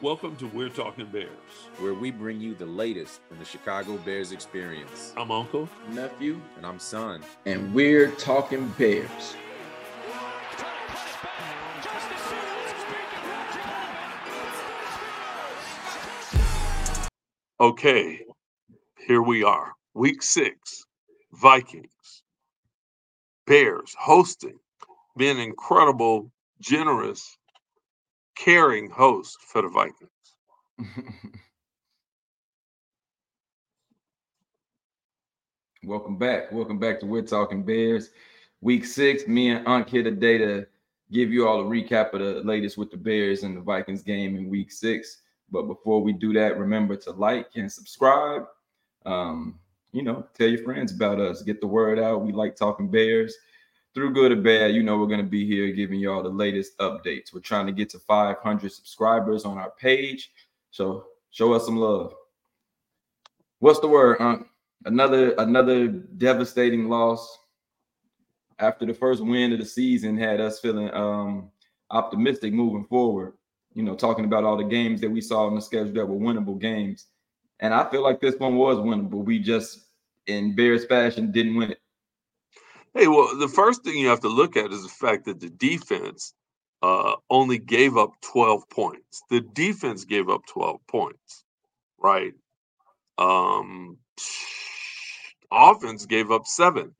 Welcome to We're Talking Bears, where we bring you the latest in the Chicago Bears experience. I'm Uncle, nephew, and I'm Son, and we're talking Bears. Okay, here we are, week six, Vikings, Bears hosting, being incredible, generous, caring host for the Vikings. Welcome back. Welcome back to We're Talking Bears. Week six. Me and Unc here today to give you all a recap of the latest with the Bears and the Vikings game in week six. But before we do that, remember to like and subscribe. Um, you know, tell your friends about us, get the word out. We like talking Bears. Through good or bad, you know, we're going to be here giving you all the latest updates. We're trying to get to 500 subscribers on our page. So show us some love. What's the word, Unc? Another another devastating loss after the first win of the season had us feeling um optimistic moving forward you know, talking about all the games that we saw on the schedule that were winnable games. And I feel like this one was winnable. We just, in Bears fashion, didn't win it. Hey, well, the first thing you have to look at is the fact that the defense uh, only gave up 12 points. The defense gave up 12 points, right? Um, offense gave up seven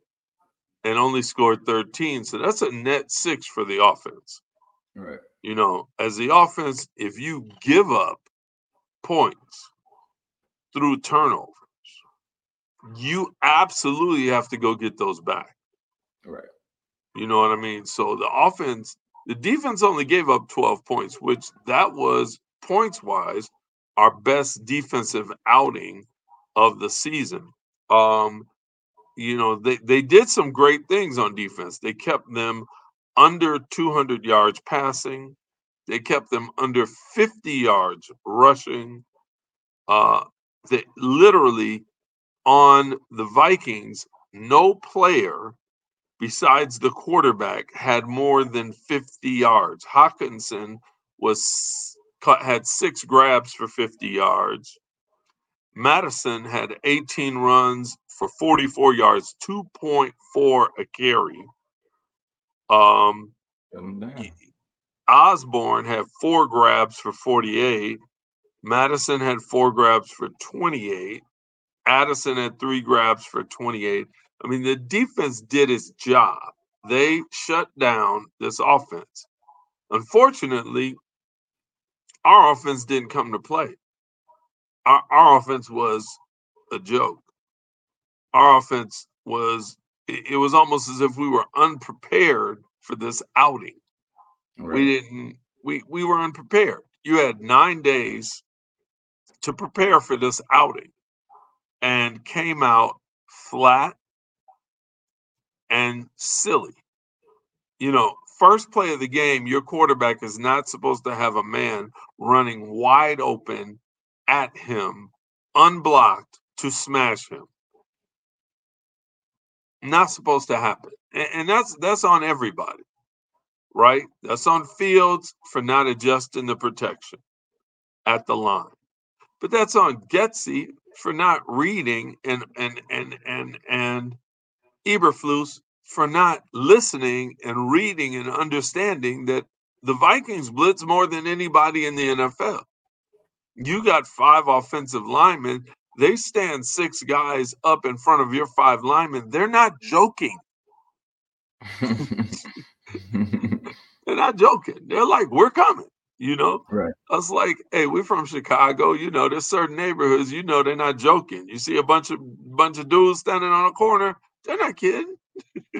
and only scored 13. So that's a net six for the offense. Right. You know, as the offense, if you give up points through turnovers, you absolutely have to go get those back. Right. You know what I mean? So the offense, the defense only gave up 12 points, which that was points wise our best defensive outing of the season. Um, you know, they, they did some great things on defense. They kept them under 200 yards passing. They kept them under 50 yards rushing. Uh, they literally on the Vikings, no player besides the quarterback had more than 50 yards. Hockenson was had six grabs for 50 yards. Mattison had 18 runs for 44 yards, 2.4 a carry. Um, Osborn had four grabs for 48. Mattison had four grabs for 28. Addison had three grabs for 28. I mean, the defense did its job. They shut down this offense. Unfortunately, our offense didn't come to play. Our, our offense was a joke. Our offense was it, was almost as if we were unprepared for this outing. Right. We didn't we we were unprepared. You had 9 days to prepare for this outing and came out flat and silly. You know, first play of the game, your quarterback is not supposed to have a man running wide open at him, unblocked to smash him. Not supposed to happen. And, and that's that's on everybody, right? That's on Fields for not adjusting the protection at the line. But that's on Getsy for not reading and and and and and Eberflus for not listening and reading and understanding that the Vikings blitz more than anybody in the NFL. You got five offensive linemen they stand six guys up in front of your five linemen. They're not joking. They're not joking. They're like, we're coming. You know, right? I was like, hey, we're from Chicago. You know, there's certain neighborhoods. You know, they're not joking. You see a bunch of bunch of dudes standing on a corner. They're not kidding.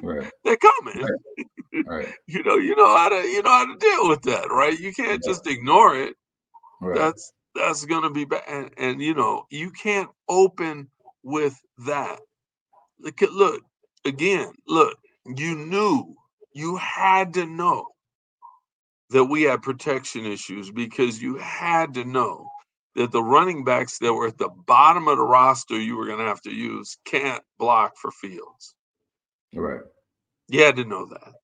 Right. they're coming. Right. right. you know, you know how to you know how to deal with that, right? You can't yeah. just ignore it. Right. That's that's going to be bad. And, and, you know, you can't open with that. Look, look again, look, you knew, you had to know that we had protection issues because you had to know that the running backs that were at the bottom of the roster you were going to have to use can't block for fields. Right. You had to know that.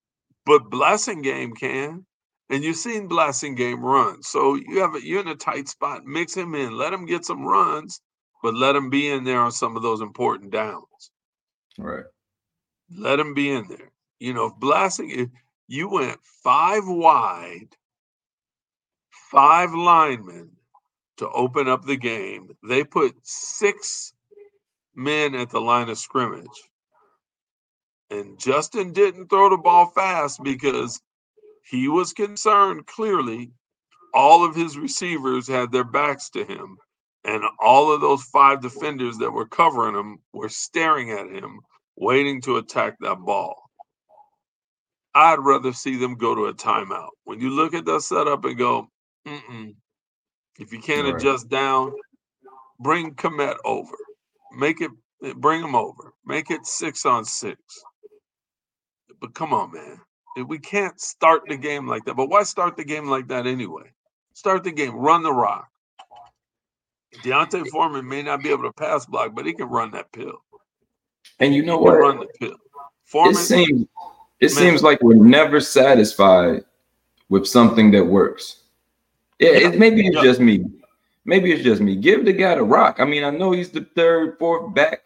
But Blasingame can. And you've seen Blasingame run. So you have a, you're in a tight spot. Mix him in. Let him get some runs, but let him be in there on some of those important downs. Right. Let him be in there. You know, if Blasting, if you went five wide, five linemen to open up the game, they put six men at the line of scrimmage. And Justin didn't throw the ball fast because he was concerned clearly all of his receivers had their backs to him and all of those five defenders that were covering him were staring at him waiting to attack that ball i'd rather see them go to a timeout when you look at that setup and go Mm-mm. If you can't Right. adjust down bring Kmet over make it bring him over make it six on six but come on man we can't start the game like that. But why start the game like that anyway? Start the game, run the rock. D'Onta Foreman may not be able to pass block, but he can run that pill. And you know what? run the pill. It seems it Man. seems like we're never satisfied with something that works. Yeah, it, maybe it's just me. Maybe it's just me. Give the guy the rock. I mean, I know he's the third, fourth back.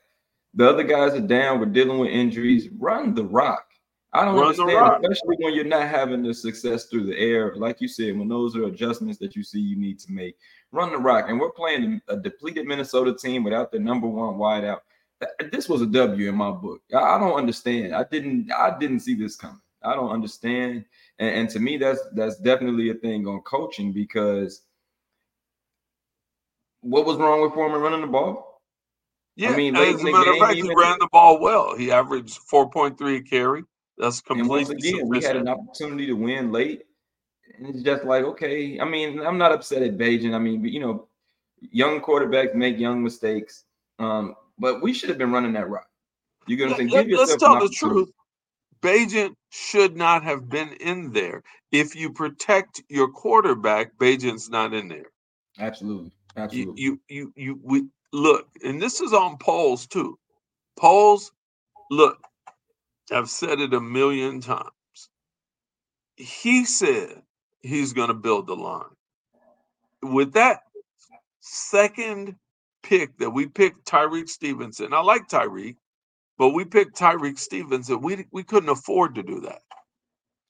The other guys are down. We're dealing with injuries. Run the rock. I don't understand, especially when you're not having the success through the air. Like you said, when those are adjustments that you see you need to make. Run the rock. And we're playing a depleted Minnesota team without the number one wideout. Th- This was a W in my book. I don't understand. I didn't. I didn't see this coming. I don't understand. And, and to me, that's that's definitely a thing on coaching because what was wrong with Foreman running the ball? yeah. I mean, late as a matter of fact, he ran the ball well. He averaged 4.3 a carry. That's And once completely again, we had an opportunity to win late. And it's just like, okay. I mean, I'm not upset at Bagent. I mean, but you know, young quarterbacks make young mistakes. Um, but we should have been running that route. You get what I'm saying? Let, Give us yourself tell the truth. Bagent should not have been in there. If you protect your quarterback, Bagent's not in there. Absolutely. you Absolutely. you you you we look and this is on Poles too Poles look i've said it a million times he said he's going to build the line with that second pick that we picked tyrique stevenson i like tyrique but we picked tyrique stevenson we we couldn't afford to do that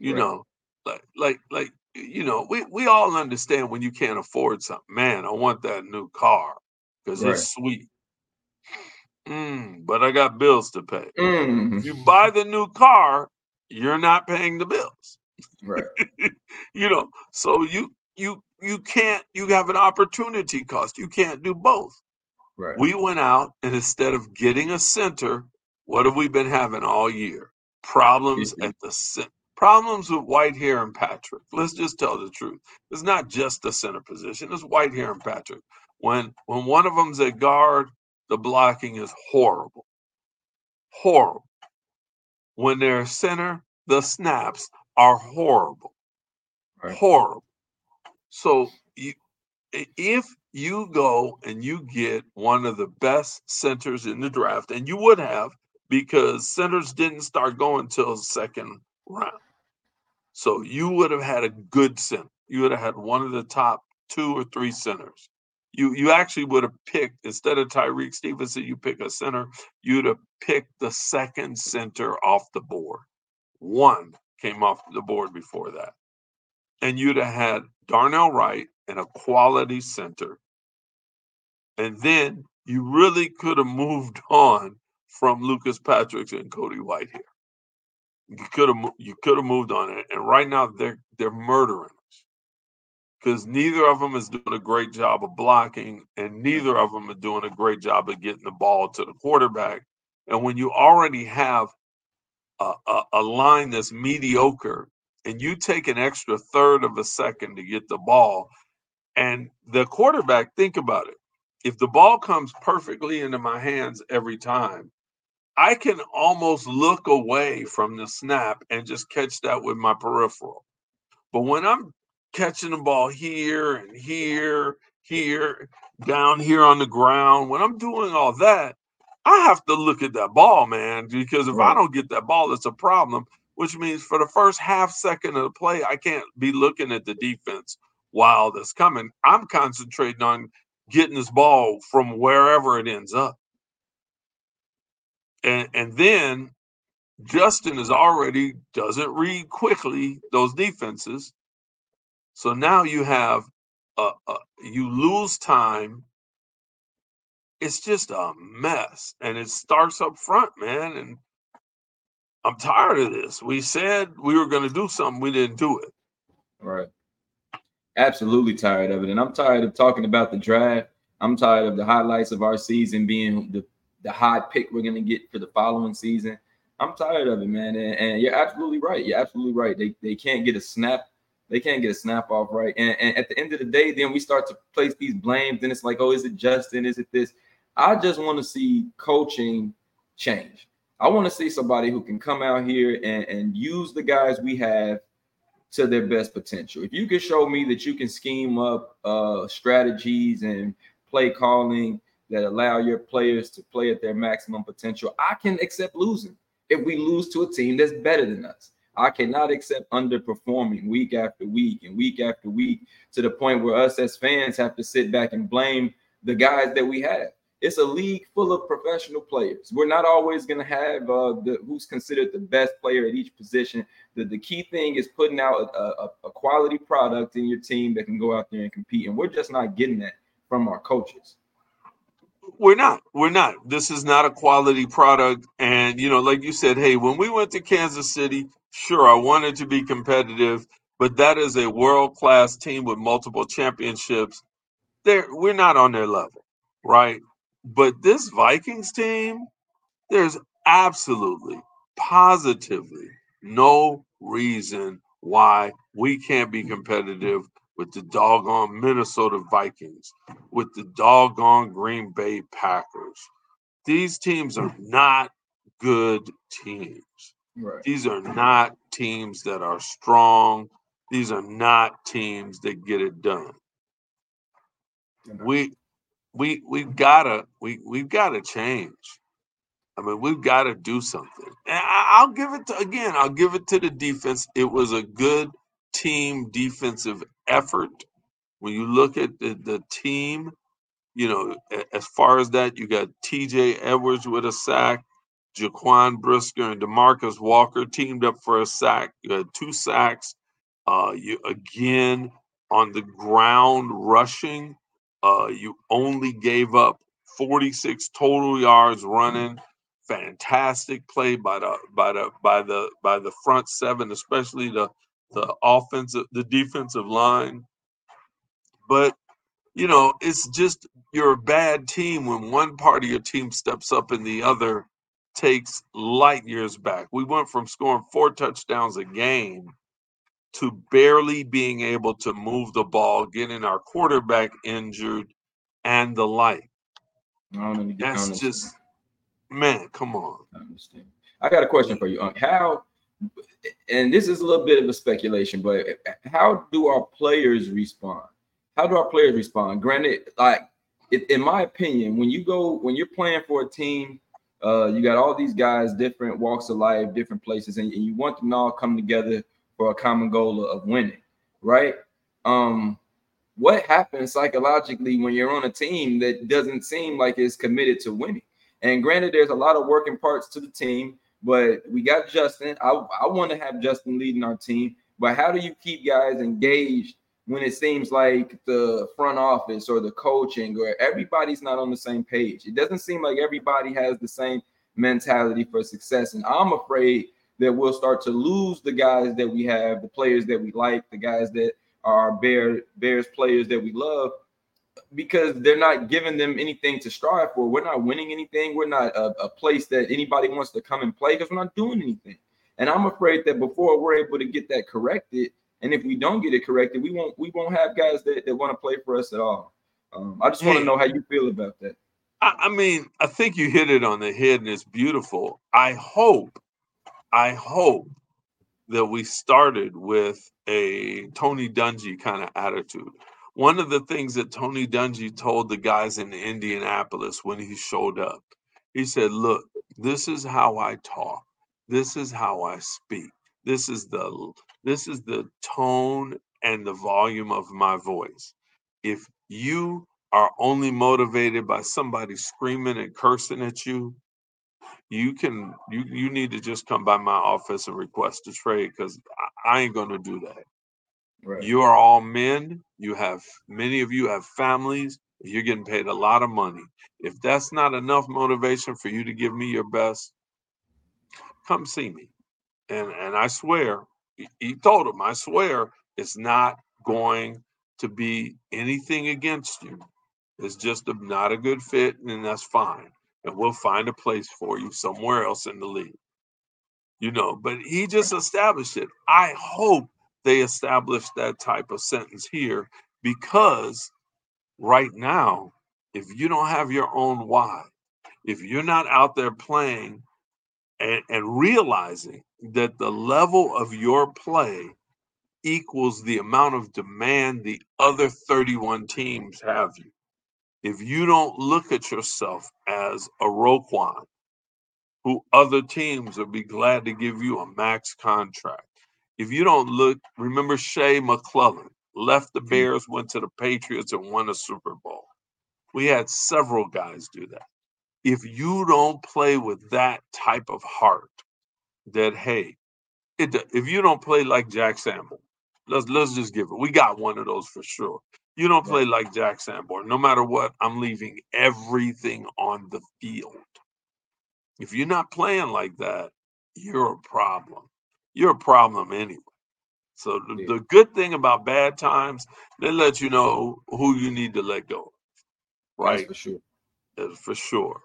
you Right. know like like like you know we we all understand when you can't afford something man i want that new car because Right. it's sweet mm, but i got bills to pay if you buy the new car you're not paying the bills Right. you know so you you you can't you have an opportunity cost you can't do both Right. we went out and instead of getting a center what have we been having all year? Problems at the center problems with whitehair and patrick. Let's just tell the truth. It's not just the center position it's whitehair and patrick. When when one of them's at guard the blocking is horrible. Horrible. When they're a center the snaps are horrible. Right. horrible. So you, if you go and you get one of the best centers in the draft, and you would have because centers didn't start going till second round. So you would have had a good center. You would have had one of the top two or three centers. You you actually would have picked instead of Tyrique Stevenson, you pick a center. You'd have picked the second center off the board. One came off the board before that and you'd have had Darnell Wright and a quality center. And then you really could have moved on from Lucas Patrick and Cody Whitehair. You could have you could have moved on it. And right now they're they're murdering us. Because neither of them is doing a great job of blocking, and neither of them are doing a great job of getting the ball to the quarterback. And when you already have a, a, a line that's mediocre and you take an extra third of a second to get the ball and the quarterback think about it if the ball comes perfectly into my hands every time i can almost look away from the snap and just catch that with my peripheral but when i'm catching the ball here and here here down here on the ground when i'm doing all that I have to look at that ball, man, because if I don't get that ball, it's a problem. which means for the first half second of the play, I can't be looking at the defense while that's coming. I'm concentrating on getting this ball from wherever it ends up. And and then Justin is already doesn't read quickly those defenses. So now you have uh, uh, you lose time. It's just a mess, and it starts up front, man. And I'm tired of this. We said we were going to do something, we didn't do it. Right. Absolutely tired of it, and I'm tired of talking about the draft. I'm tired of the highlights of our season being the the high pick we're going to get for the following season. I'm tired of it, man. And, and, you're absolutely right. You're absolutely right. They, they can't get a snap. They can't get a snap off right. And, and at the end of the day, then we start to place these blames. Then it's like, oh, is it Justin? Is it this? I just want to see coaching change. I want to see somebody who can come out here and, and use the guys we have to their best potential. If you can show me that you can scheme up uh, strategies and play calling that allow your players to play at their maximum potential, I can accept losing if we lose to a team that's better than us. I cannot accept underperforming week after week and week after week to the point where us as fans have to sit back and blame the guys that we have. It's a league full of professional players. We're not always going to have uh, the who's considered the best player at each position. The, the key thing is putting out a, a, a quality product in your team that can go out there and compete. And we're just not getting that from our coaches. We're not. We're not. This is not a quality product. And, you know, like you said, hey, when we went to Kansas City, sure, I wanted to be competitive, but that is a world class team with multiple championships. They're, we're not on their level, right? But this Vikings team, there's absolutely, positively no reason why we can't be competitive with the doggone Minnesota Vikings, with the doggone Green Bay Packers. These teams are not good teams. Right. These are not teams that are strong. These are not teams that get it done. We we we gotta we we've gotta change. I mean, we've got to do something. And I, will give it to again. I'll give it to the defense. It was a good team defensive effort. When you look at the, the team, you know, as far as that, you got T.J. Edwards with a sack, Jaquan Brisker and Demarcus Walker teamed up for a sack. You had two sacks. Uh, you again on the ground rushing. Uh, you only gave up 46 total yards running. Fantastic play by the by the by the by the front seven, especially the the offensive, the defensive line. But you know, it's just you're a bad team when one part of your team steps up and the other takes light years back. We went from scoring four touchdowns a game to barely being able to move the ball, getting our quarterback injured, and the like. That's just man, come on. I got a question for you. Uh, how and this is a little bit of a speculation, but how do our players respond? How do our players respond? Granted, like in my opinion, when you go when you're playing for a team, uh, you got all these guys, different walks of life, different places, and, and you want them all come together for a common goal of winning, right? Um, what happens psychologically when you're on a team that doesn't seem like it's committed to winning? And granted, there's a lot of working parts to the team. But we got Justin. I, I want to have Justin leading our team. But how do you keep guys engaged when it seems like the front office or the coaching or everybody's not on the same page? It doesn't seem like everybody has the same mentality for success. And I'm afraid that we'll start to lose the guys that we have, the players that we like, the guys that are our Bear, Bears players that we love because they're not giving them anything to strive for. We're not winning anything. We're not a, a place that anybody wants to come and play because we're not doing anything. And I'm afraid that before we're able to get that corrected, and if we don't get it corrected, we won't we won't have guys that, that want to play for us at all. Um, I just want to know how you feel about that. I, I mean, I think you hit it on the head, and it's beautiful. I hope, I hope that we started with a Tony Dungy kind of attitude one of the things that Tony Dungy told the guys in Indianapolis when he showed up, he said, Look, this is how I talk, this is how I speak. This is the this is the tone and the volume of my voice. If you are only motivated by somebody screaming and cursing at you, you can you you need to just come by my office and request a trade because I, I ain't gonna do that. Right. You are all men. You have many of you have families. You're getting paid a lot of money. If that's not enough motivation for you to give me your best, come see me. And and I swear, he, told him, I swear it's not going to be anything against you. It's just a, not a good fit, and that's fine. And we'll find a place for you somewhere else in the league. You know, but he just established it. I hope they establish that type of sentence here because right now, if you don't have your own why, if you're not out there playing and, and realizing that the level of your play equals the amount of demand the other 31 teams have you. If you don't look at yourself as a Roquan, who other teams would be glad to give you a max contract. If you don't look, remember Shea McClellin left the mm. Bears, went to the Patriots, and won a Super Bowl. We had several guys do that. If you don't play with that type of heart, that hey, it, if you don't play like Jack Sanborn, let's let's just give it. We got one of those for sure. You don't play like Jack Sanborn. No matter what, I'm leaving everything on the field. If you're not playing like that, you're a problem. You're a problem anyway. So the, the good thing about bad times, they let you know who you need to let go. Right? That's for sure. That's for sure.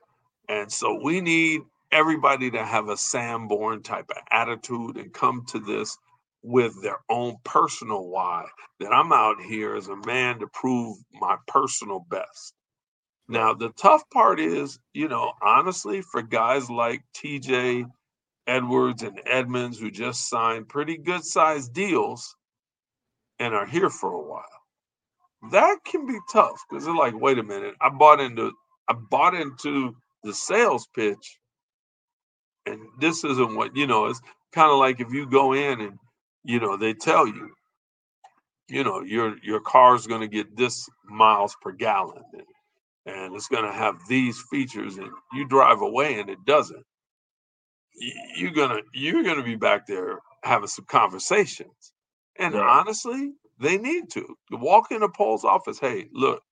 And so we need everybody to have a Sanborn type of attitude and come to this with their own personal why. That I'm out here as a man to prove my personal best. Now, the tough part is, you know, honestly, for guys like TJ Edwards and Edmunds, who just signed pretty good sized deals and are here for a while, that can be tough because they're like, wait a minute, I bought into I bought into the sales pitch, and this isn't what you know. It's kind of like if you go in and you know they tell you, you know, your your car's going to get this miles per gallon, and and it's going to have these features and you drive away and it doesn't you're gonna you're gonna be back there having some conversations and Right. honestly they need to walk in the Poles' office hey look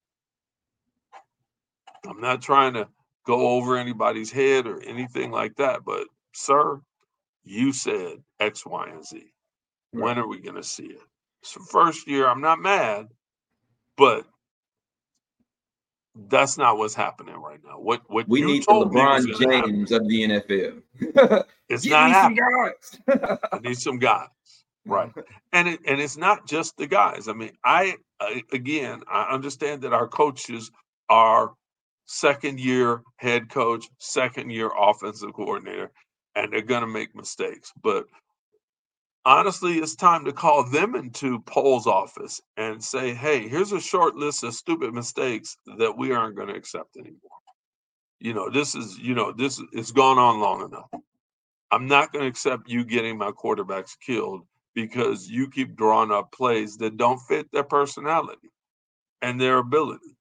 i'm not trying to go over anybody's head or anything like that but sir you said x y and z when are we going to see it so first year i'm not mad but that's not what's happening right now. What what We you need the told me was LeBron gonna happen, James of the NFL. It's Get not happening. guys. I need some guys, right? And it, and it's not just the guys. I mean, I, I again, I understand that our coaches are second year head coach, second year offensive coordinator, and they're going to make mistakes. But honestly, it's time to call them into Poles' office and say, hey, here's a short list of stupid mistakes that we aren't going to accept anymore. You know, this is, you know, this it's gone on long enough. I'm not going to accept you getting my quarterbacks killed because you keep drawing up plays that don't fit their personality and their ability.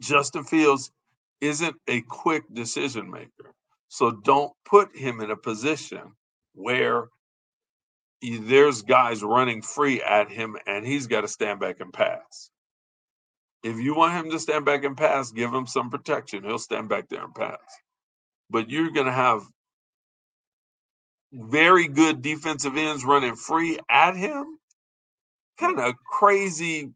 Justin Fields isn't a quick decision maker. So don't put him in a position where there's guys running free at him and he's got to stand back and pass. If you want him to stand back and pass, give him some protection. He'll stand back there and pass. But you're going to have very good defensive ends running free at him. Kind of crazy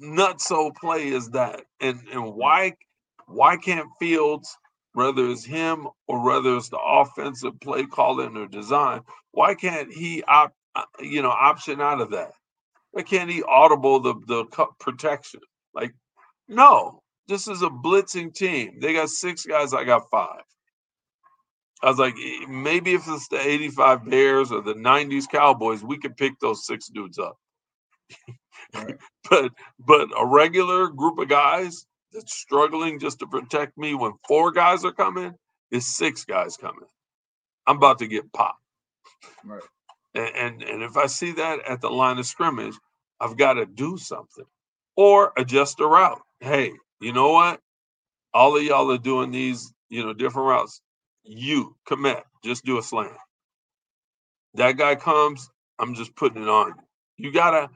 nutso play is that? And and why why can't Fields, whether it's him or whether it's the offensive play calling or design, why can't he op, uh, you know option out of that? Why can't he audible the the protection? Like, no, this is a blitzing team. They got six guys. I got five. I was like, maybe if it's the 85 Bears or the 90s Cowboys, we could pick those six dudes up. Right. but but a regular group of guys that's struggling just to protect me when four guys are coming is six guys coming. I'm about to get popped. Right. And, and and if I see that at the line of scrimmage, I've got to do something or adjust the route. Hey, you know what? All of y'all are doing these, you know, different routes. You commit, just do a slam. That guy comes, I'm just putting it on you. Gotta.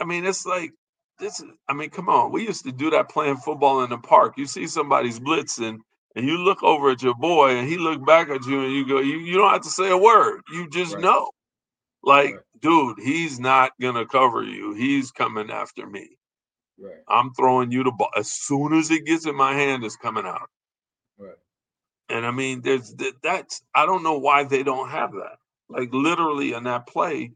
I mean, it's like this. Is, I mean, come on. We used to do that playing football in the park. You see somebody's blitzing, and you look over at your boy, and he look back at you, and you go, you, you don't have to say a word. You just Right. know, like, Right. dude, he's not gonna cover you. He's coming after me. Right. I'm throwing you the ball as soon as it gets in my hand. It's coming out. Right. And I mean, there's that's I don't know why they don't have that. Like literally in that play,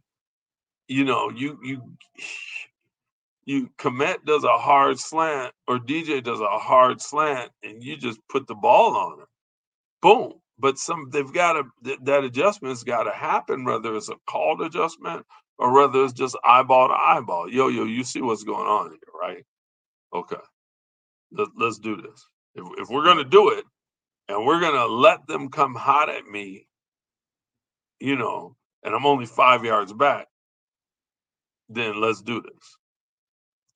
you know, you you you commit does a hard slant or DJ does a hard slant, and you just put the ball on him. Boom. But some they've got to th- that adjustment's got to happen, whether it's a called adjustment or whether it's just eyeball to eyeball. Yo, yo, you see what's going on here, right? Okay. Let, let's do this. If, if we're gonna do it, and we're gonna let them come hot at me, you know, and I'm only five yards back, then let's do this.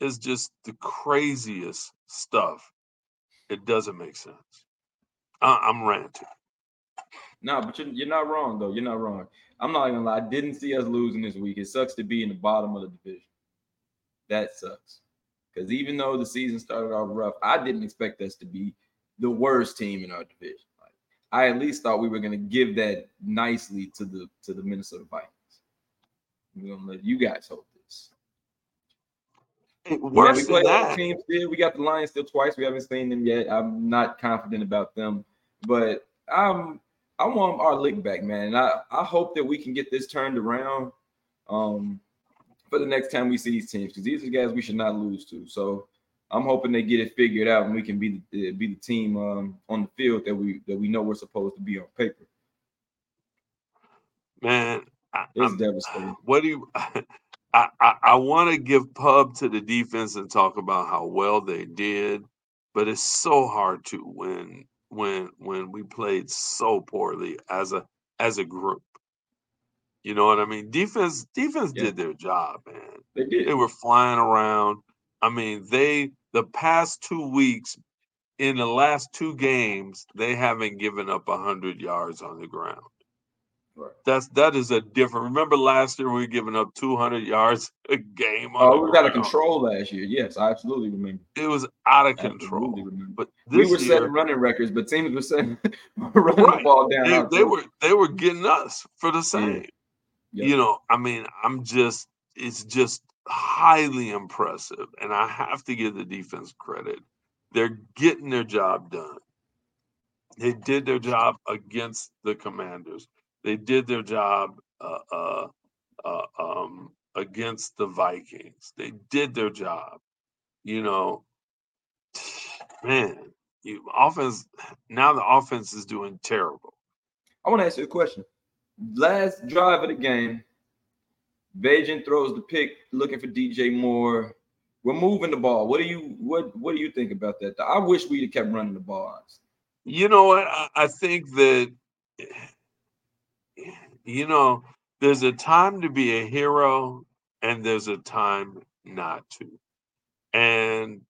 It's just the craziest stuff. It doesn't make sense. I, I'm ranting. No, but you're, you're not wrong though. You're not wrong. I'm not gonna lie. I didn't see us losing this week. It sucks to be in the bottom of the division. That sucks. Because even though the season started off rough, I didn't expect us to be the worst team in our division. Like, I at least thought we were gonna give that nicely to the to the Minnesota Vikings. We're gonna let you guys hold this. Hey, Yeah, we than play that, teams still. We got the Lions still twice. We haven't seen them yet. I'm not confident about them, but I'm I want our lick back, man. And I, I hope that we can get this turned around um for the next time we see these teams because these are guys we should not lose to. So I'm hoping they get it figured out and we can be the be the team um on the field that we that we know we're supposed to be on paper. man. I, It's I'm- devastating. what do you? I I, I want to give pub to the defense and talk about how well they did, but it's so hard to when when when we played so poorly as a as a group. You know what I mean? Defense defense Yeah. did their job, man. They did. They were flying around. I mean, they the past two weeks in the last two games, they haven't given up hundred yards on the ground. Right. That's that is a different. Remember last year we were giving up 200 yards a game. Oh, we was out of control last year. Yes, I absolutely remember. It was out of control. But we were year, setting running records, but teams were setting running Right. the ball down. they, they were they were getting us for the same. Yep. You know, I mean, I'm just it's just highly impressive, and I have to give the defense credit. They're getting their job done. They did their job against the Commanders. They did their job uh, uh, uh, um, against the Vikings. They did their job. You know, man, you offense now the offense is doing terrible. I want to ask you a question. Last drive of the game, Bagent throws the pick, looking for DJ Moore. We're moving the ball. What do you what What do you think about that? I wish we'd have kept running the ball. You know what? I, I think that you know there's a time to be a hero and there's a time not to. And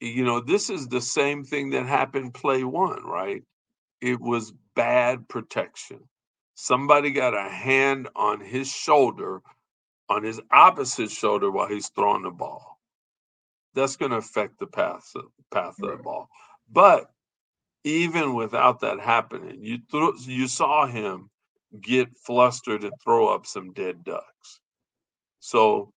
you know, this is the same thing that happened play one, right? It was bad protection. Somebody got a hand on his shoulder, on his opposite shoulder while he's throwing the ball. That's going to affect the path of, path of the ball. But even without that happening, you threw, you saw him get flustered and throw up some dead ducks. So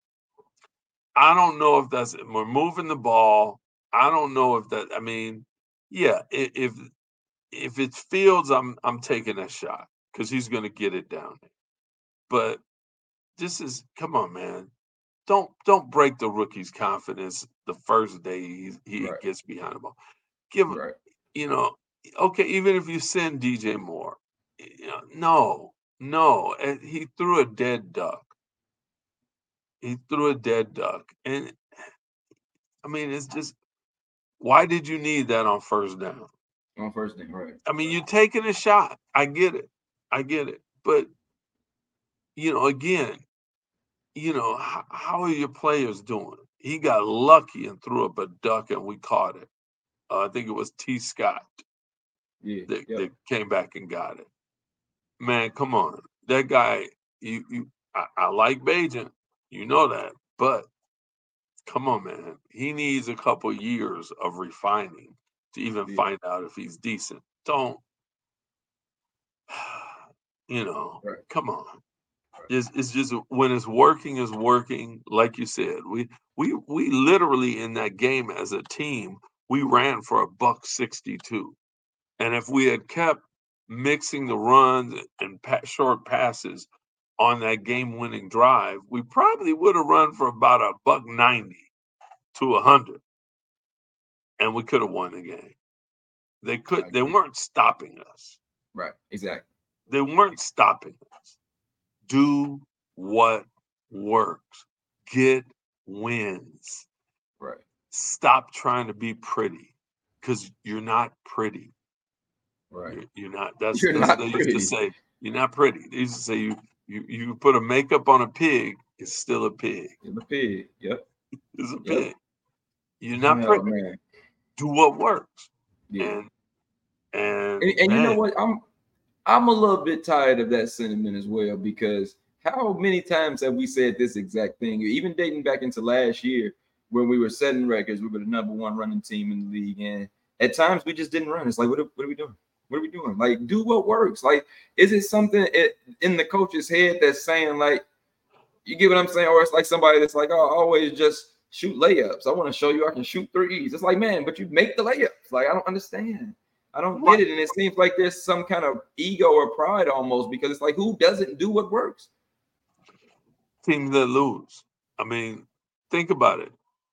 I don't know if that's we're moving the ball. I don't know if that. I mean, yeah, if if it's Fields, I'm I'm taking a shot because he's going to get it down. But this is come on, man. Don't don't break the rookie's confidence the first day he, he Right. gets behind the ball. Give him Right. you know, okay, even if you send DJ Moore, you know, no, no, and he threw a dead duck. He threw a dead duck, and I mean, it's just why did you need that on first down? On first day, right. I mean, you're taking a shot. I get it, I get it, but you know, again, you know, how, how are your players doing? He got lucky and threw up a duck and we caught it. Uh, I think it was T. Scott Yeah. that, yep. that came back and got it. Man, come on. That guy, you, you I, I like Bagent, you know that, but come on, man. He needs a couple years of refining to even Yeah. find out if he's decent. Don't, you know, Right. come on. Right. It's, it's just when it's working, is working. Like you said, we we we literally in that game as a team, we ran for a buck sixty-two, and if we had kept mixing the runs and short passes on that game-winning drive, we probably would have run for about a buck ninety to a hundred, and we could have won the game. They could. They weren't stopping us. Right. Exactly. They weren't stopping us. Do what works. Get wins. Right. Stop trying to be pretty because you're not pretty. Right. You're, not. That's, You're that's not what they pretty. used to say. You're not pretty. They used to say you you you put a makeup on a pig, it's still a pig. In the pig. Yep. It's a Yep. pig. You're not Oh, pretty. man. Do what works. Yeah. And and, And, and you know what? I'm I'm a little bit tired of that sentiment as well because how many times have we said this exact thing? Even dating back into last year when we were setting records, we were the number one running team in the league, and at times we just didn't run. It's like, what are, what are we doing? What are we doing? Like, do what works. Like, is it something in the coach's head that's saying like, you get what I'm saying, or it's like somebody that's like, oh, always just shoot layups. I want to show you I can shoot threes. It's like, man, but you make the layups. Like, I don't understand. I don't get it. And it seems like there's some kind of ego or pride almost because it's like, who doesn't do what works? teams that lose. I mean, think about it.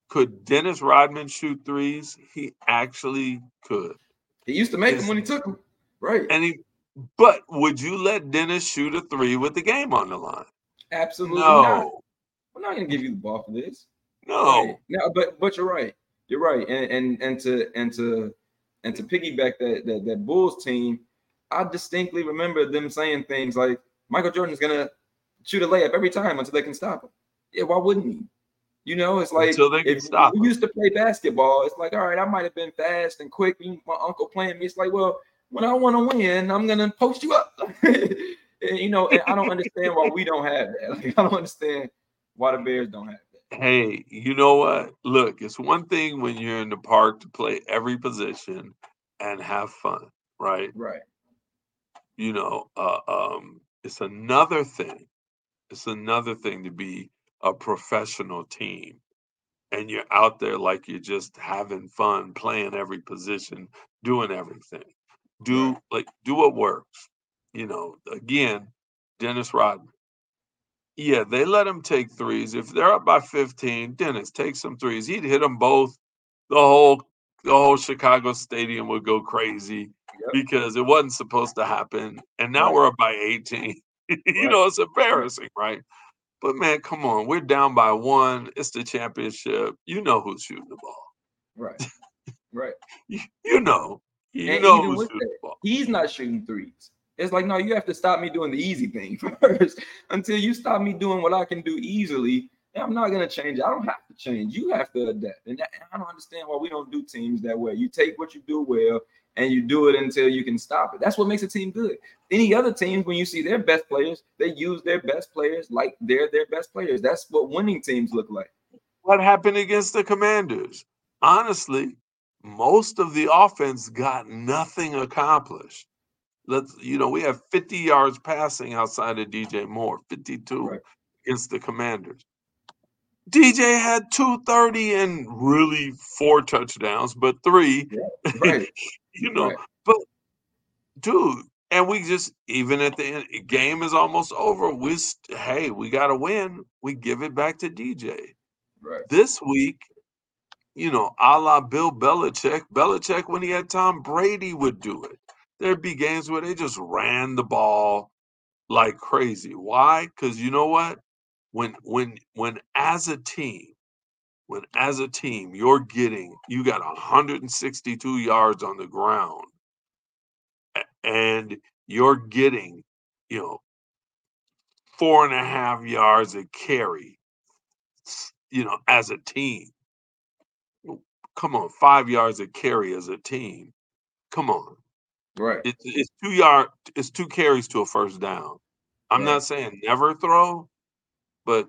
Could Dennis Rodman shoot threes? He actually could. He used to make them when he took them. Right. And he but would you let Dennis shoot a three with the game on the line? Absolutely not. We're not gonna give you the ball for this. No. Right. No, but but you're right. You're right. And and and to and to and to piggyback that that, that Bulls team, I distinctly remember them saying things like Michael Jordan's gonna shoot a layup every time until they can stop him. Yeah, why wouldn't he? You know, it's like Until they can if stop we used to play basketball. It's like, all right, I might have been fast and quick. My uncle playing me. It's like, well, when I want to win, I'm gonna post you up. and, you know, and I don't understand why we don't have that. Like, I don't understand why the Bears don't have that. Hey, you know what? Look, it's one thing when you're in the park to play every position and have fun, right? Right. You know, uh, um, it's another thing. It's another thing to be a professional team and you're out there like you're just having fun, playing every position, doing everything. Do Right. like do what works. You know, again, Dennis Rodman. Yeah, they let him take threes. If they're up by 15, Dennis take some threes. He'd hit them both. The whole the whole Chicago stadium would go crazy Yep. because it wasn't supposed to happen. And now Right. we're up by 18. you Right. know, it's embarrassing, right? But man, come on, we're down by one. It's the championship. You know who's shooting the ball. Right. Right. You, you know, you And know even with that. He's not shooting threes. It's like, no, you have to stop me doing the easy thing first. Until you stop me doing what I can do easily, I'm not gonna change. I don't have to change. You have to adapt. And that, I don't understand why we don't do teams that way. You take what you do well and you do it until you can stop it. That's what makes a team good. Any other teams, when you see their best players, they use their best players like they're their best players. That's what winning teams look like. What happened against the Commanders? Honestly, most of the offense got nothing accomplished. Let's, you know, we have 50 yards passing outside of DJ Moore, 52 Right. against the Commanders. DJ had 230 and really four touchdowns, but three, Right. you know, Right. but dude, and we just even at the end, game is almost over. We hey, we got to win. We give it back to DJ Right. this week, you know, a la Bill Belichick, Belichick, when he had Tom Brady, would do it. There'd be games where they just ran the ball like crazy. Why? Because you know what? When when when as a team, when as a team you're getting you got 162 yards on the ground and you're getting, you know, four and a half yards a carry, you know, as a team. Come on, five yards a carry as a team. Come on. Right. It's, it's two yard, it's two carries to a first down. I'm Right. not saying never throw, but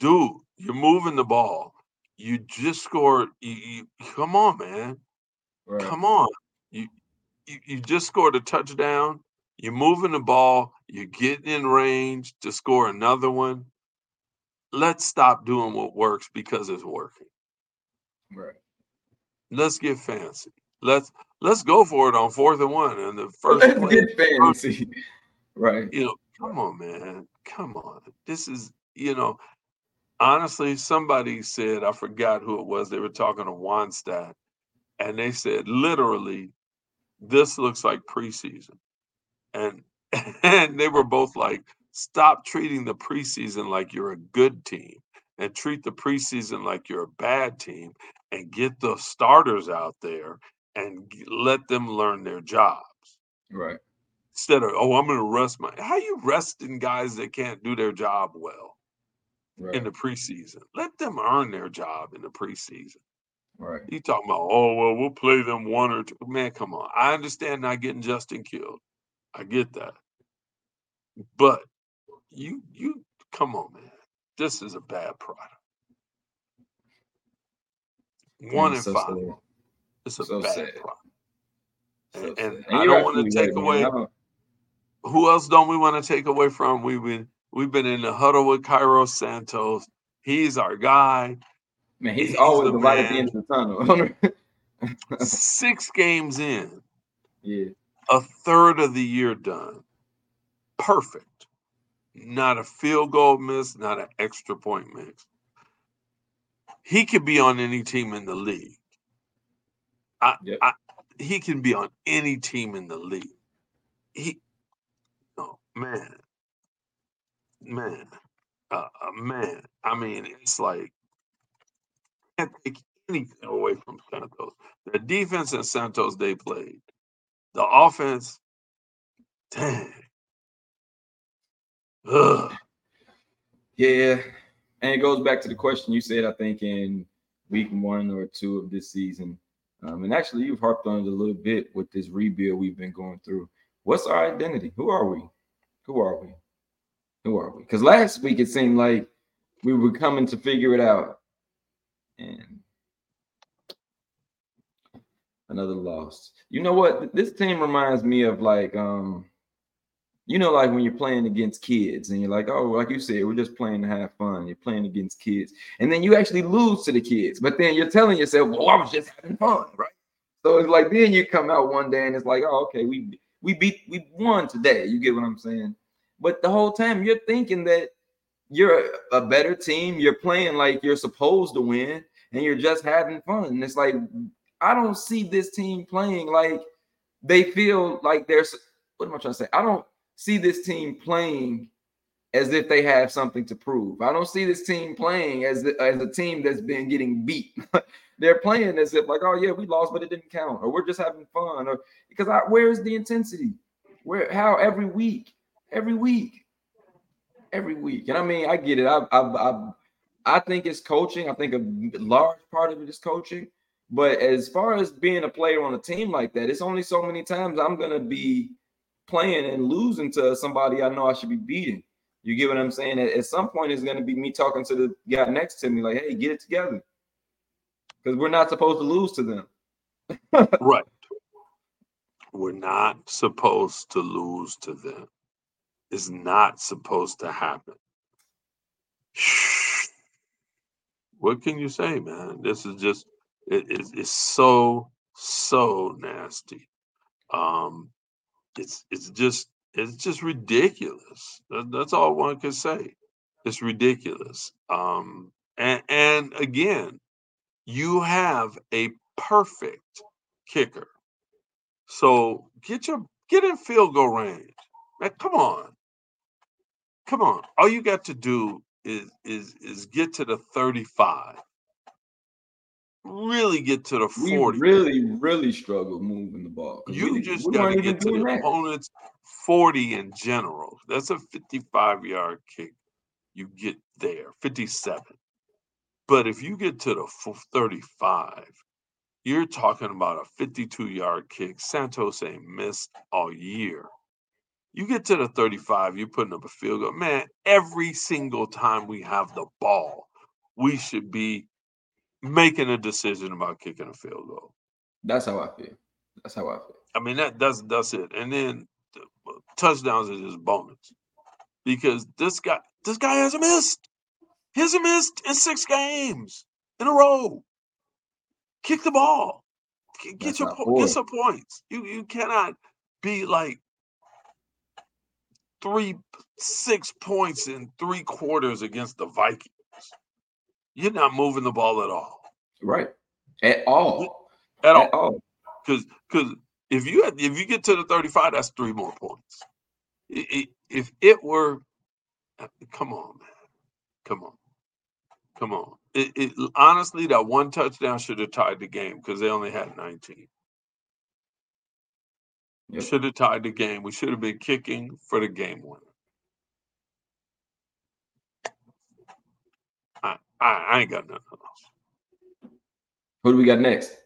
dude, you're moving the ball. You just scored. You, you, come on, man. Right. Come on. You, you you just scored a touchdown. You're moving the ball. You're getting in range to score another one. Let's stop doing what works because it's working. Right. Let's get fancy. Let's let's go for it on fourth and one and the first Let's play. get fancy. Right. You know, come on, man. Come on. This is, you know, honestly, somebody said, I forgot who it was. They were talking to Wannstedt, and they said, literally, this looks like preseason. And and they were both like, stop treating the preseason like you're a good team and treat the preseason like you're a bad team and get the starters out there and let them learn their jobs. Right. instead of oh i'm going to rest my how you resting guys that can't do their job well Right. in the preseason? Let them earn their job in the preseason. Right. you talking about oh well we'll play them one or two man come on. I understand not getting justin killed. I get that. But you you come on man this is a bad product one and so five sad. it's a so bad sad. product So and, and And i don't want to take man. away who else don't we want to take away from? We've been we've been in the huddle with Cairo Santos. He's our guy. Man, he's, He's always the the light at the end of the tunnel. Six games in, yeah. a third of the year done. Perfect. Not a field goal miss, not an extra point miss. He could be on any team in the league. I, Yep. I he can be on any team in the league. He oh man. Man. Uh, uh, man. I mean, it's like can't take anything away from Santos. The defense and Santos they played. The offense, dang. Ugh. Yeah. And it goes back to the question you said, I think, in week one or two of this season. Um, and actually, you've harped on it a little bit with this rebuild we've been going through. What's our identity? Who are we? Who are we? Who are we? Because last week it seemed like we were coming to figure it out. And another loss. You know what? This team reminds me of like um you know, like when you're playing against kids and you're like, oh, like you said, we're just playing to have fun. You're playing against kids, and then you actually lose to the kids, but then you're telling yourself, well, I was just having fun, right? So it's like then you come out one day and it's like, oh, okay, we we beat we won today. You get what I'm saying? But the whole time you're thinking that you're a, better team. You're playing like you're supposed to win, and you're just having fun. And it's like I don't see this team playing like they feel like there's. What am I trying to say? I don't see this team playing as if they have something to prove. I don't see this team playing as the, as a team that's been getting beat. They're playing as if like, oh yeah, we lost, but it didn't count, or we're just having fun, or because I, where's the intensity? Where how every week, every week, every week, and I mean, I get it. I I I, I think it's coaching. I think a large part of it is coaching. But as far as being a player on a team like that, it's only so many times I'm gonna be playing and losing to somebody I know I should be beating. You get what I'm saying? At, at some point, it's going to be me talking to the guy next to me, like, "Hey, get it together," because we're not supposed to lose to them. Right. We're not supposed to lose to them. It's not supposed to happen. What can you say, man? This is just it, it's, it's so so nasty. Um, it's it's just it's just ridiculous. That, that's all one can say. It's ridiculous. Um, and and again, you have a perfect kicker. So get your get in field goal range. Man, come on. Come on. All you got to do is is is get to the 35. Really get to the 40. We 40. really, really struggle moving the ball. You we, just got to get to the that. opponent's 40 in general. That's a 55 yard kick. You get there, 57. But if you get to the 35, you're talking about a 52 yard kick. Santos ain't missed all year. You get to the 35, you're putting up a field goal. Man, every single time we have the ball, we should be making a decision about kicking a field goal. That's how I feel. That's how I feel. I mean, that that's that's it. And then touchdowns is just bonus because this guy this guy hasn't missed. He hasn't missed in six games in a row. Kick the ball. Get that's your get some points. You you cannot be like three six points in three quarters against the Vikings. You're not moving the ball at all. Right. At all. At, at all. Because because if you had, if you get to the 35, that's three more points. if it were, uh, come on, man, come on, come on. It, it honestly, that one touchdown should have tied the game because they only had 19. Yep. Should have tied the game. We should have been kicking for the game winner. I, I, ain't got nothing else. Who do we got next?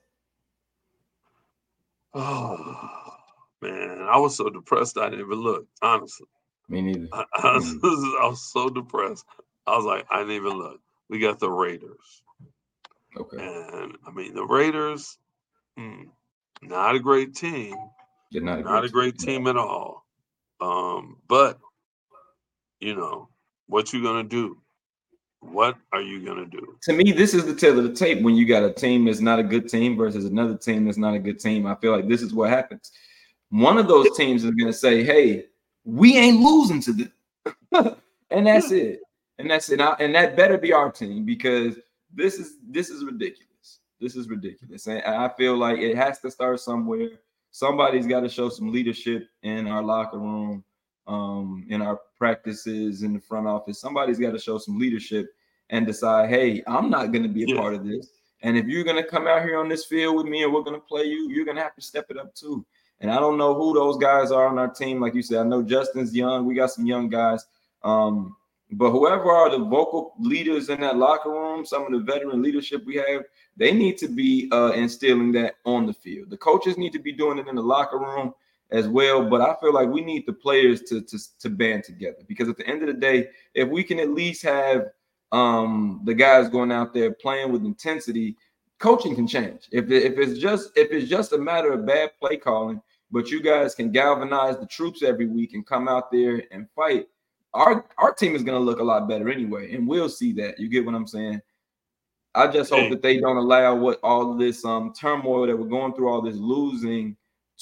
Oh man, I was so depressed I didn't even look. Honestly, me neither. I, I, was, I was so depressed. I was like, I didn't even look. We got the Raiders. Okay. And I mean, the Raiders, hmm, not a great team. They're not a not great, a great team, team at all. Um, but you know what you're gonna do? What are you gonna do? To me, this is the tale of the tape when you got a team that's not a good team versus another team that's not a good team. I feel like this is what happens. One of those teams is gonna say, "Hey, we ain't losing to this," and that's it. And that's it. And that better be our team because this is this is ridiculous. This is ridiculous, and I feel like it has to start somewhere. Somebody's got to show some leadership in our locker room um, in our practices in the front office. Somebody's got to show some leadership and decide, hey, I'm not going to be a yeah. part of this. And if you're going to come out here on this field with me and we're going to play you, you're going to have to step it up too. And I don't know who those guys are on our team. Like you said, I know Justin's young. We got some young guys. Um, but whoever are the vocal leaders in that locker room, some of the veteran leadership we have, they need to be uh, instilling that on the field. The coaches need to be doing it in the locker room as well. But I feel like we need the players to to to band together because at the end of the day, if we can at least have um, the guys going out there playing with intensity, coaching can change. If if it's just if it's just a matter of bad play calling, but you guys can galvanize the troops every week and come out there and fight. Our our team is going to look a lot better anyway, and we'll see that. You get what I'm saying? I just hope that they don't allow what all this um turmoil that we're going through, all this losing,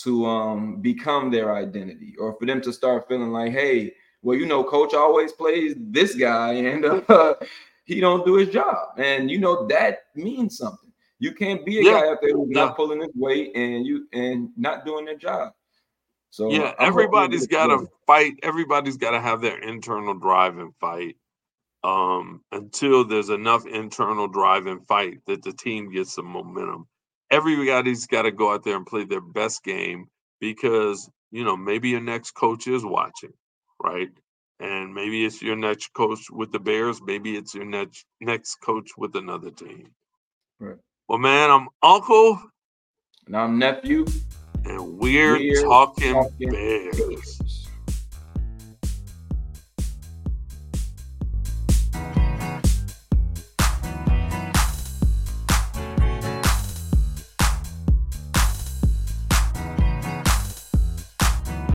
to um, become their identity or for them to start feeling like, hey, well, you know, coach always plays this guy and uh, he don't do his job. And you know, that means something. You can't be a yeah. guy out there who's yeah. not pulling his weight and you and not doing their job. So yeah, I'm everybody's got to fight. Everybody's got to have their internal drive and fight um, until there's enough internal drive and fight that the team gets some momentum everybody's got to go out there and play their best game because you know maybe your next coach is watching, right? And maybe it's your next coach with the Bears. Maybe it's your next next coach with another team. Right. Well, man, I'm uncle. And I'm nephew. And we're, we're talking, talking Bears.